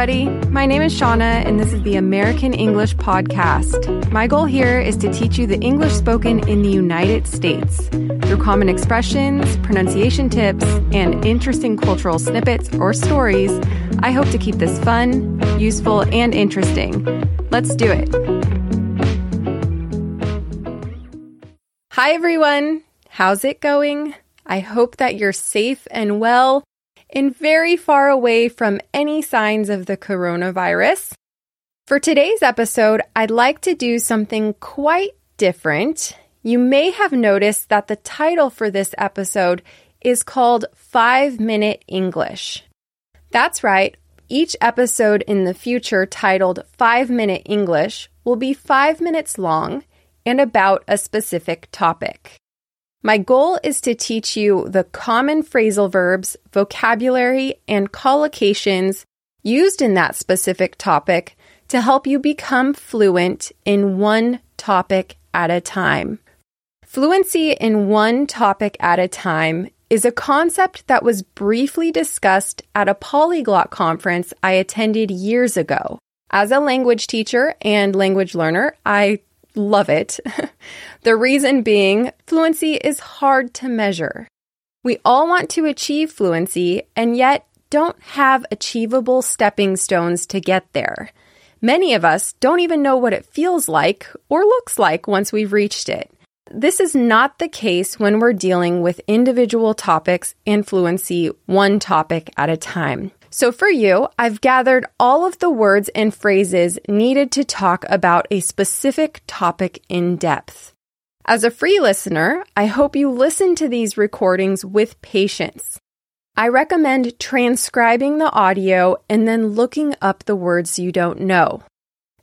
everybody. My name is Shauna, and this is the American English Podcast. My goal here is to teach you the English spoken in the United States through common expressions, pronunciation tips, and interesting cultural snippets or stories. I hope to keep this fun, useful, and interesting. Let's do it. Hi, everyone. How's it going? I hope that you're safe and well and very far away from any signs of the coronavirus. For today's episode, I'd like to do something quite different. You may have noticed that the title for this episode is called Five Minute English. That's right, each episode in the future titled Five Minute English will be five minutes long and about a specific topic. My goal is to teach you the common phrasal verbs, vocabulary, and collocations used in that specific topic to help you become fluent in one topic at a time. Fluency in one topic at a time is a concept that was briefly discussed at a polyglot conference I attended years ago. As a language teacher and language learner, I love it. the reason being, fluency is hard to measure. We all want to achieve fluency and yet don't have achievable stepping stones to get there. Many of us don't even know what it feels like or looks like once we've reached it. This is not the case when we're dealing with individual topics and fluency one topic at a time. So for you, I've gathered all of the words and phrases needed to talk about a specific topic in depth. As a free listener, I hope you listen to these recordings with patience. I recommend transcribing the audio and then looking up the words you don't know.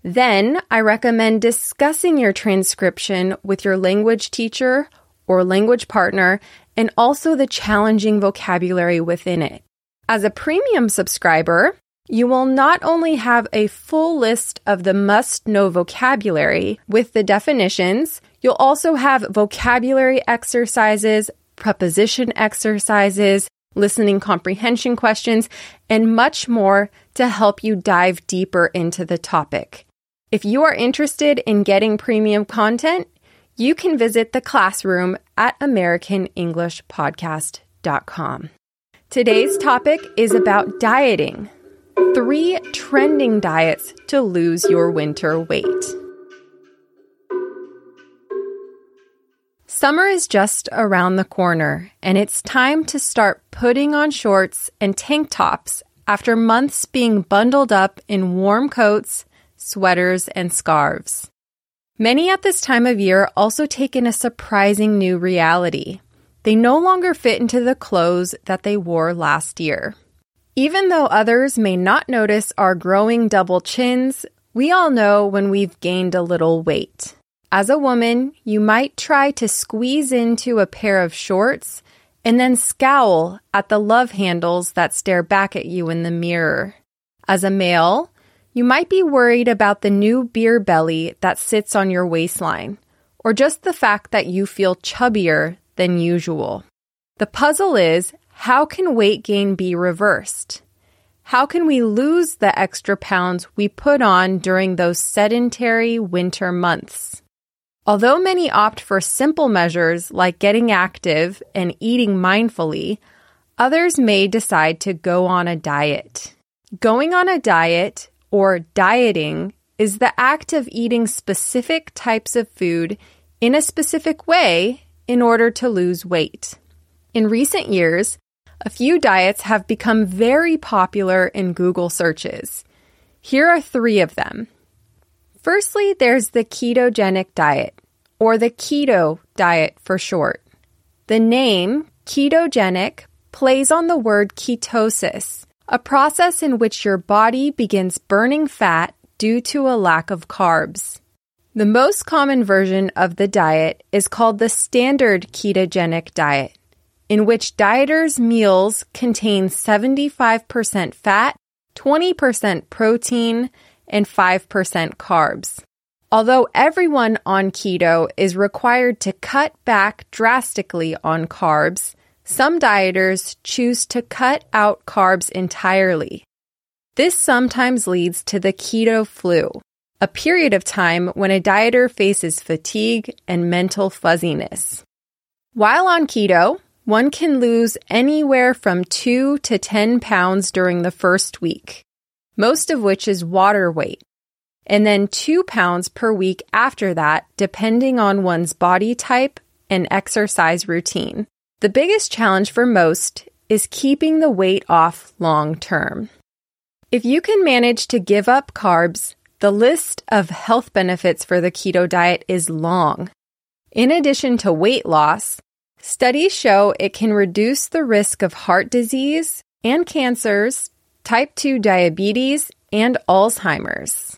Then I recommend discussing your transcription with your language teacher or language partner and also the challenging vocabulary within it. As a premium subscriber, you will not only have a full list of the must know vocabulary with the definitions, you'll also have vocabulary exercises, preposition exercises, listening comprehension questions, and much more to help you dive deeper into the topic. If you are interested in getting premium content, you can visit the classroom at AmericanEnglishPodcast.com. Today's topic is about dieting. Three trending diets to lose your winter weight. Summer is just around the corner, and it's time to start putting on shorts and tank tops after months being bundled up in warm coats, sweaters, and scarves. Many at this time of year also take in a surprising new reality. They no longer fit into the clothes that they wore last year. Even though others may not notice our growing double chins, we all know when we've gained a little weight. As a woman, you might try to squeeze into a pair of shorts and then scowl at the love handles that stare back at you in the mirror. As a male, you might be worried about the new beer belly that sits on your waistline, or just the fact that you feel chubbier than usual. The puzzle is how can weight gain be reversed? How can we lose the extra pounds we put on during those sedentary winter months? Although many opt for simple measures like getting active and eating mindfully, others may decide to go on a diet. Going on a diet or dieting is the act of eating specific types of food in a specific way in order to lose weight. In recent years, a few diets have become very popular in Google searches. Here are three of them. Firstly, there's the ketogenic diet, or the keto diet for short. The name ketogenic plays on the word ketosis, a process in which your body begins burning fat due to a lack of carbs. The most common version of the diet is called the standard ketogenic diet, in which dieters' meals contain 75% fat, 20% protein, and 5% carbs. Although everyone on keto is required to cut back drastically on carbs, some dieters choose to cut out carbs entirely. This sometimes leads to the keto flu, a period of time when a dieter faces fatigue and mental fuzziness. While on keto, one can lose anywhere from 2 to 10 pounds during the first week, most of which is water weight, and then 2 pounds per week after that, depending on one's body type and exercise routine. The biggest challenge for most is keeping the weight off long term. If you can manage to give up carbs, the list of health benefits for the keto diet is long. In addition to weight loss, studies show it can reduce the risk of heart disease and cancers, type 2 diabetes, and Alzheimer's.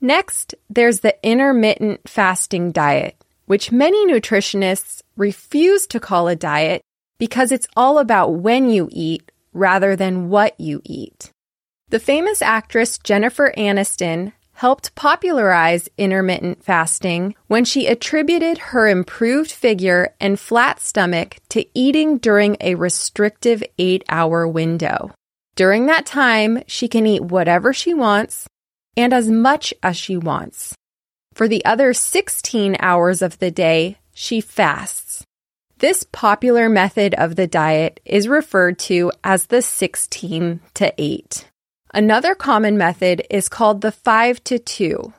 Next, there's the intermittent fasting diet, which many nutritionists refuse to call a diet because it's all about when you eat rather than what you eat. The famous actress Jennifer Aniston helped popularize intermittent fasting when she attributed her improved figure and flat stomach to eating during a restrictive eight hour window. During that time, she can eat whatever she wants and as much as she wants. For the other 16 hours of the day, she fasts. This popular method of the diet is referred to as the 16 to 8. Another common method is called the 5 to 2,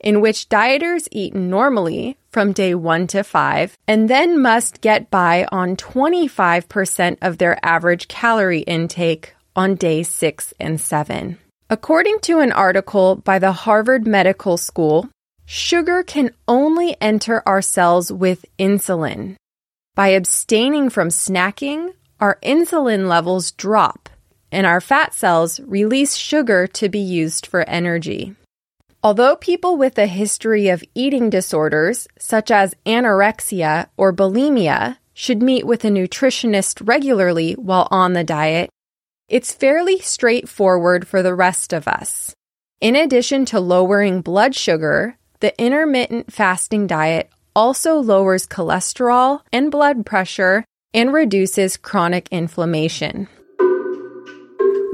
in which dieters eat normally from day 1 to 5 and then must get by on 25% of their average calorie intake on day 6 and 7. According to an article by the Harvard Medical School, sugar can only enter our cells with insulin. By abstaining from snacking, our insulin levels drop and our fat cells release sugar to be used for energy. Although people with a history of eating disorders, such as anorexia or bulimia, should meet with a nutritionist regularly while on the diet, it's fairly straightforward for the rest of us. In addition to lowering blood sugar, the intermittent fasting diet also lowers cholesterol and blood pressure and reduces chronic inflammation.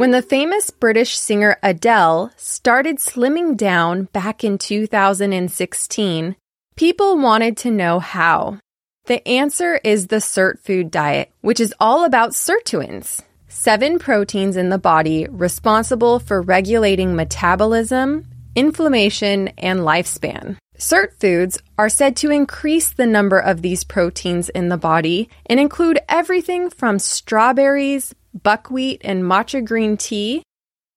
When the famous British singer Adele started slimming down back in 2016, people wanted to know how. The answer is the Sirt food diet, which is all about sirtuins, seven proteins in the body responsible for regulating metabolism, inflammation, and lifespan. Sirt foods are said to increase the number of these proteins in the body and include everything from strawberries, buckwheat, and matcha green tea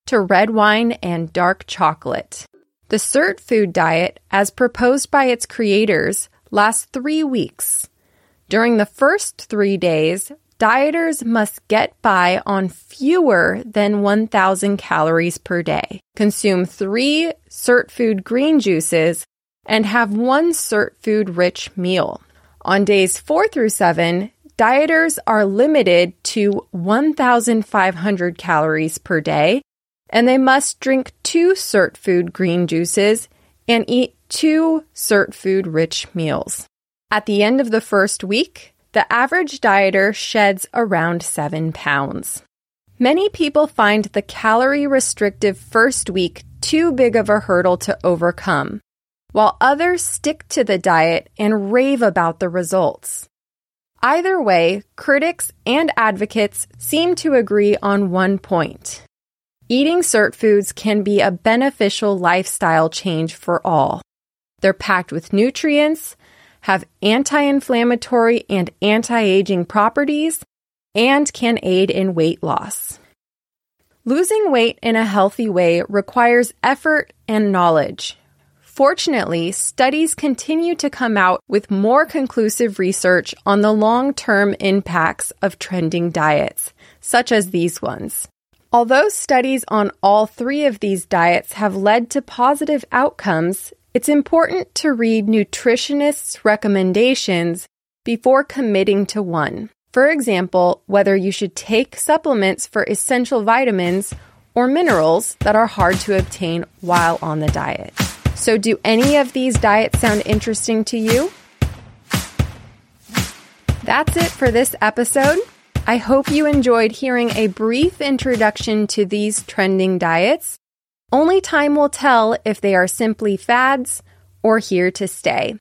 to red wine and dark chocolate. The Sirt food diet, as proposed by its creators, lasts three weeks. During the first three days, dieters must get by on fewer than 1,000 calories per day, consume three Sirt food green juices, and have one Sirt food rich meal. On days four through seven, dieters are limited to 1,500 calories per day, and they must drink two SIRT food green juices and eat two SIRT food rich meals. At the end of the first week, the average dieter sheds around 7 pounds. Many people find the calorie restrictive first week too big of a hurdle to overcome while others stick to the diet and rave about the results. Either way, critics and advocates seem to agree on one point. Eating Sirt foods can be a beneficial lifestyle change for all. They're packed with nutrients, have anti inflammatory and anti aging properties, and can aid in weight loss. Losing weight in a healthy way requires effort and knowledge. Fortunately, studies continue to come out with more conclusive research on the long term impacts of trending diets, such as these ones. Although studies on all three of these diets have led to positive outcomes, it's important to read nutritionists' recommendations before committing to one. For example, whether you should take supplements for essential vitamins or minerals that are hard to obtain while on the diet. So, do any of these diets sound interesting to you? That's it for this episode. I hope you enjoyed hearing a brief introduction to these trending diets. Only time will tell if they are simply fads or here to stay.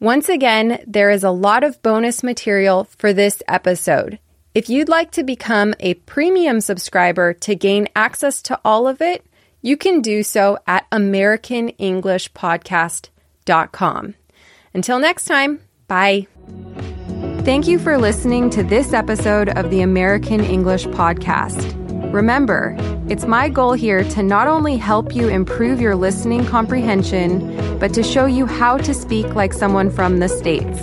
Once again, there is a lot of bonus material for this episode. If you'd like to become a premium subscriber to gain access to all of it, you can do so at AmericanEnglishPodcast.com. Until next time, bye. Thank you for listening to this episode of the American English Podcast. Remember, it's my goal here to not only help you improve your listening comprehension, but to show you how to speak like someone from the States.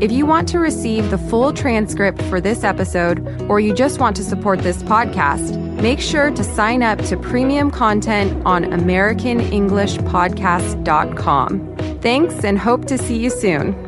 If you want to receive the full transcript for this episode, or you just want to support this podcast, make sure to sign up to premium content on AmericanEnglishPodcast.com. Thanks and hope to see you soon.